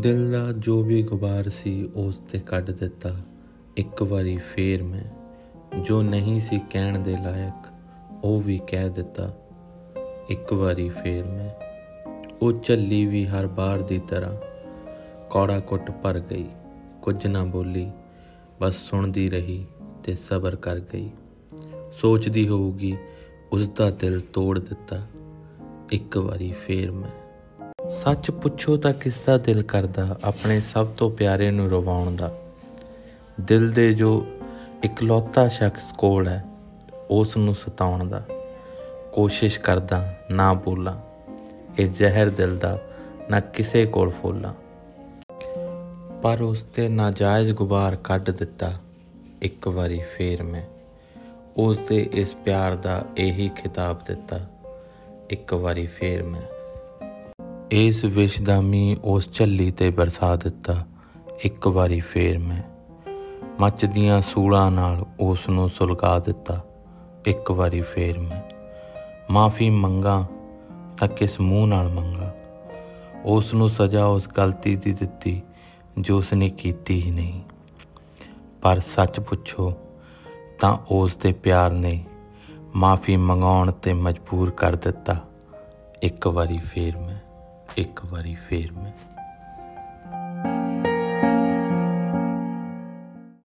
ਦਿਲ ਦਾ ਜੋ ਵੀ ਗੁਬਾਰ ਸੀ, ਉਸ ਤੇ ਕੱਢ ਦਿੱਤਾ। ਇੱਕ ਵਾਰੀ ਫੇਰ ਮੈਂ, ਜੋ ਨਹੀਂ ਸੀ ਕਹਿਣ ਦੇ ਲਾਇਕ, ਉਹ ਵੀ ਕਹਿ ਦਿੱਤਾ। ਇੱਕ ਵਾਰੀ ਫੇਰ ਮੈਂ, ਉਹ ਚੱਲੀ ਵੀ ਹਰ ਬਾਰ ਦੀ ਤਰ੍ਹਾਂ, ਕੌੜਾ ਕੁੱਟ ਭਰ ਗਈ। ਕੁਝ ਨਾ ਬੋਲੀ, ਬਸ ਸੁਣਦੀ ਰਹੀ ਤੇ ਸਬਰ ਕਰ ਗਈ। ਸੋਚਦੀ ਹੋਊਗੀ, ਉਸ ਦਾ ਦਿਲ ਤੋੜ ਦਿੱਤਾ। ਇੱਕ ਵਾਰੀ ਫੇਰ ਮੈਂ ਸੱਚ ਪੁੱਛੋ ਤਾਂ ਕਿਸ ਦਾ ਦਿਲ ਕਰਦਾ ਆਪਣੇ ਸਭ ਤੋਂ ਪਿਆਰੇ ਨੂੰ ਰਵਾਉਣ ਦਾ? ਦਿਲ ਦੇ ਜੋ ਇਕਲੌਤਾ ਸ਼ਖਸ ਕੋਲ ਹੈ, ਉਸ ਨੂੰ ਸਤਾਉਣ ਦਾ। ਕੋਸ਼ਿਸ਼ ਕਰਦਾ ਨਾ ਬੋਲਾਂ ਇਹ ਜ਼ਹਿਰ ਦਿਲ ਦਾ ਨਾ ਕਿਸੇ ਕੋਲ ਫੋਲਾਂ। ਪਰ ਉਸ ਤੇ ਨਾਜਾਇਜ਼ ਗੁਬਾਰ ਕੱਢ ਦਿੱਤਾ ਇੱਕ ਵਾਰੀ ਫੇਰ ਮੈਂ। ਉਸ ਦੇ ਇਸ ਪਿਆਰ ਦਾ ਇਹੀ ਖਿਤਾਬ ਦਿੱਤਾ, ਇੱਕ ਵਾਰੀ ਫੇਰ ਮੈਂ। ਇਸ ਵਿਸ਼ ਦਾ ਮੀਂਹ ਉਸ ਝੱਲੀ ਤੇ ਬਰਸਾ ਦਿੱਤਾ। ਇੱਕ ਵਾਰੀ ਫੇਰ ਮੈਂ ਮੱਚਦੀਆਂ ਸੂਲਾਂ ਨਾਲ ਉਸ ਨੂੰ ਸੁਲਗਾ ਦਿੱਤਾ। ਇੱਕ ਵਾਰੀ ਫੇਰ ਮੈਂ ਮਾਫੀ ਮੰਗਾ ਤਾਂ ਕਿਸ ਮੂੰਹ ਨਾਲ ਮੰਗਾ? ਉਸ ਨੂੰ ਸਜ਼ਾ ਉਸ ਗਲਤੀ ਦੀ ਦਿੱਤੀ ਜੋ ਉਸਨੇ ਕੀਤੀ ਹੀ ਨਹੀਂ। ਪਰ ਸੱਚ ਪੁੱਛੋ ਤਾਂ ਉਸ ਦੇ ਪਿਆਰ ਨੇ ਮਾਫੀ ਮੰਗਾਉਣ ਤੇ ਮਜਬੂਰ ਕਰ ਦਿੱਤਾ। ਇੱਕ ਵਾਰੀ ਫੇਰ ਮੈਂ ਇੱਕ ਵਾਰੀ ਫੇਰ ਮੈਂ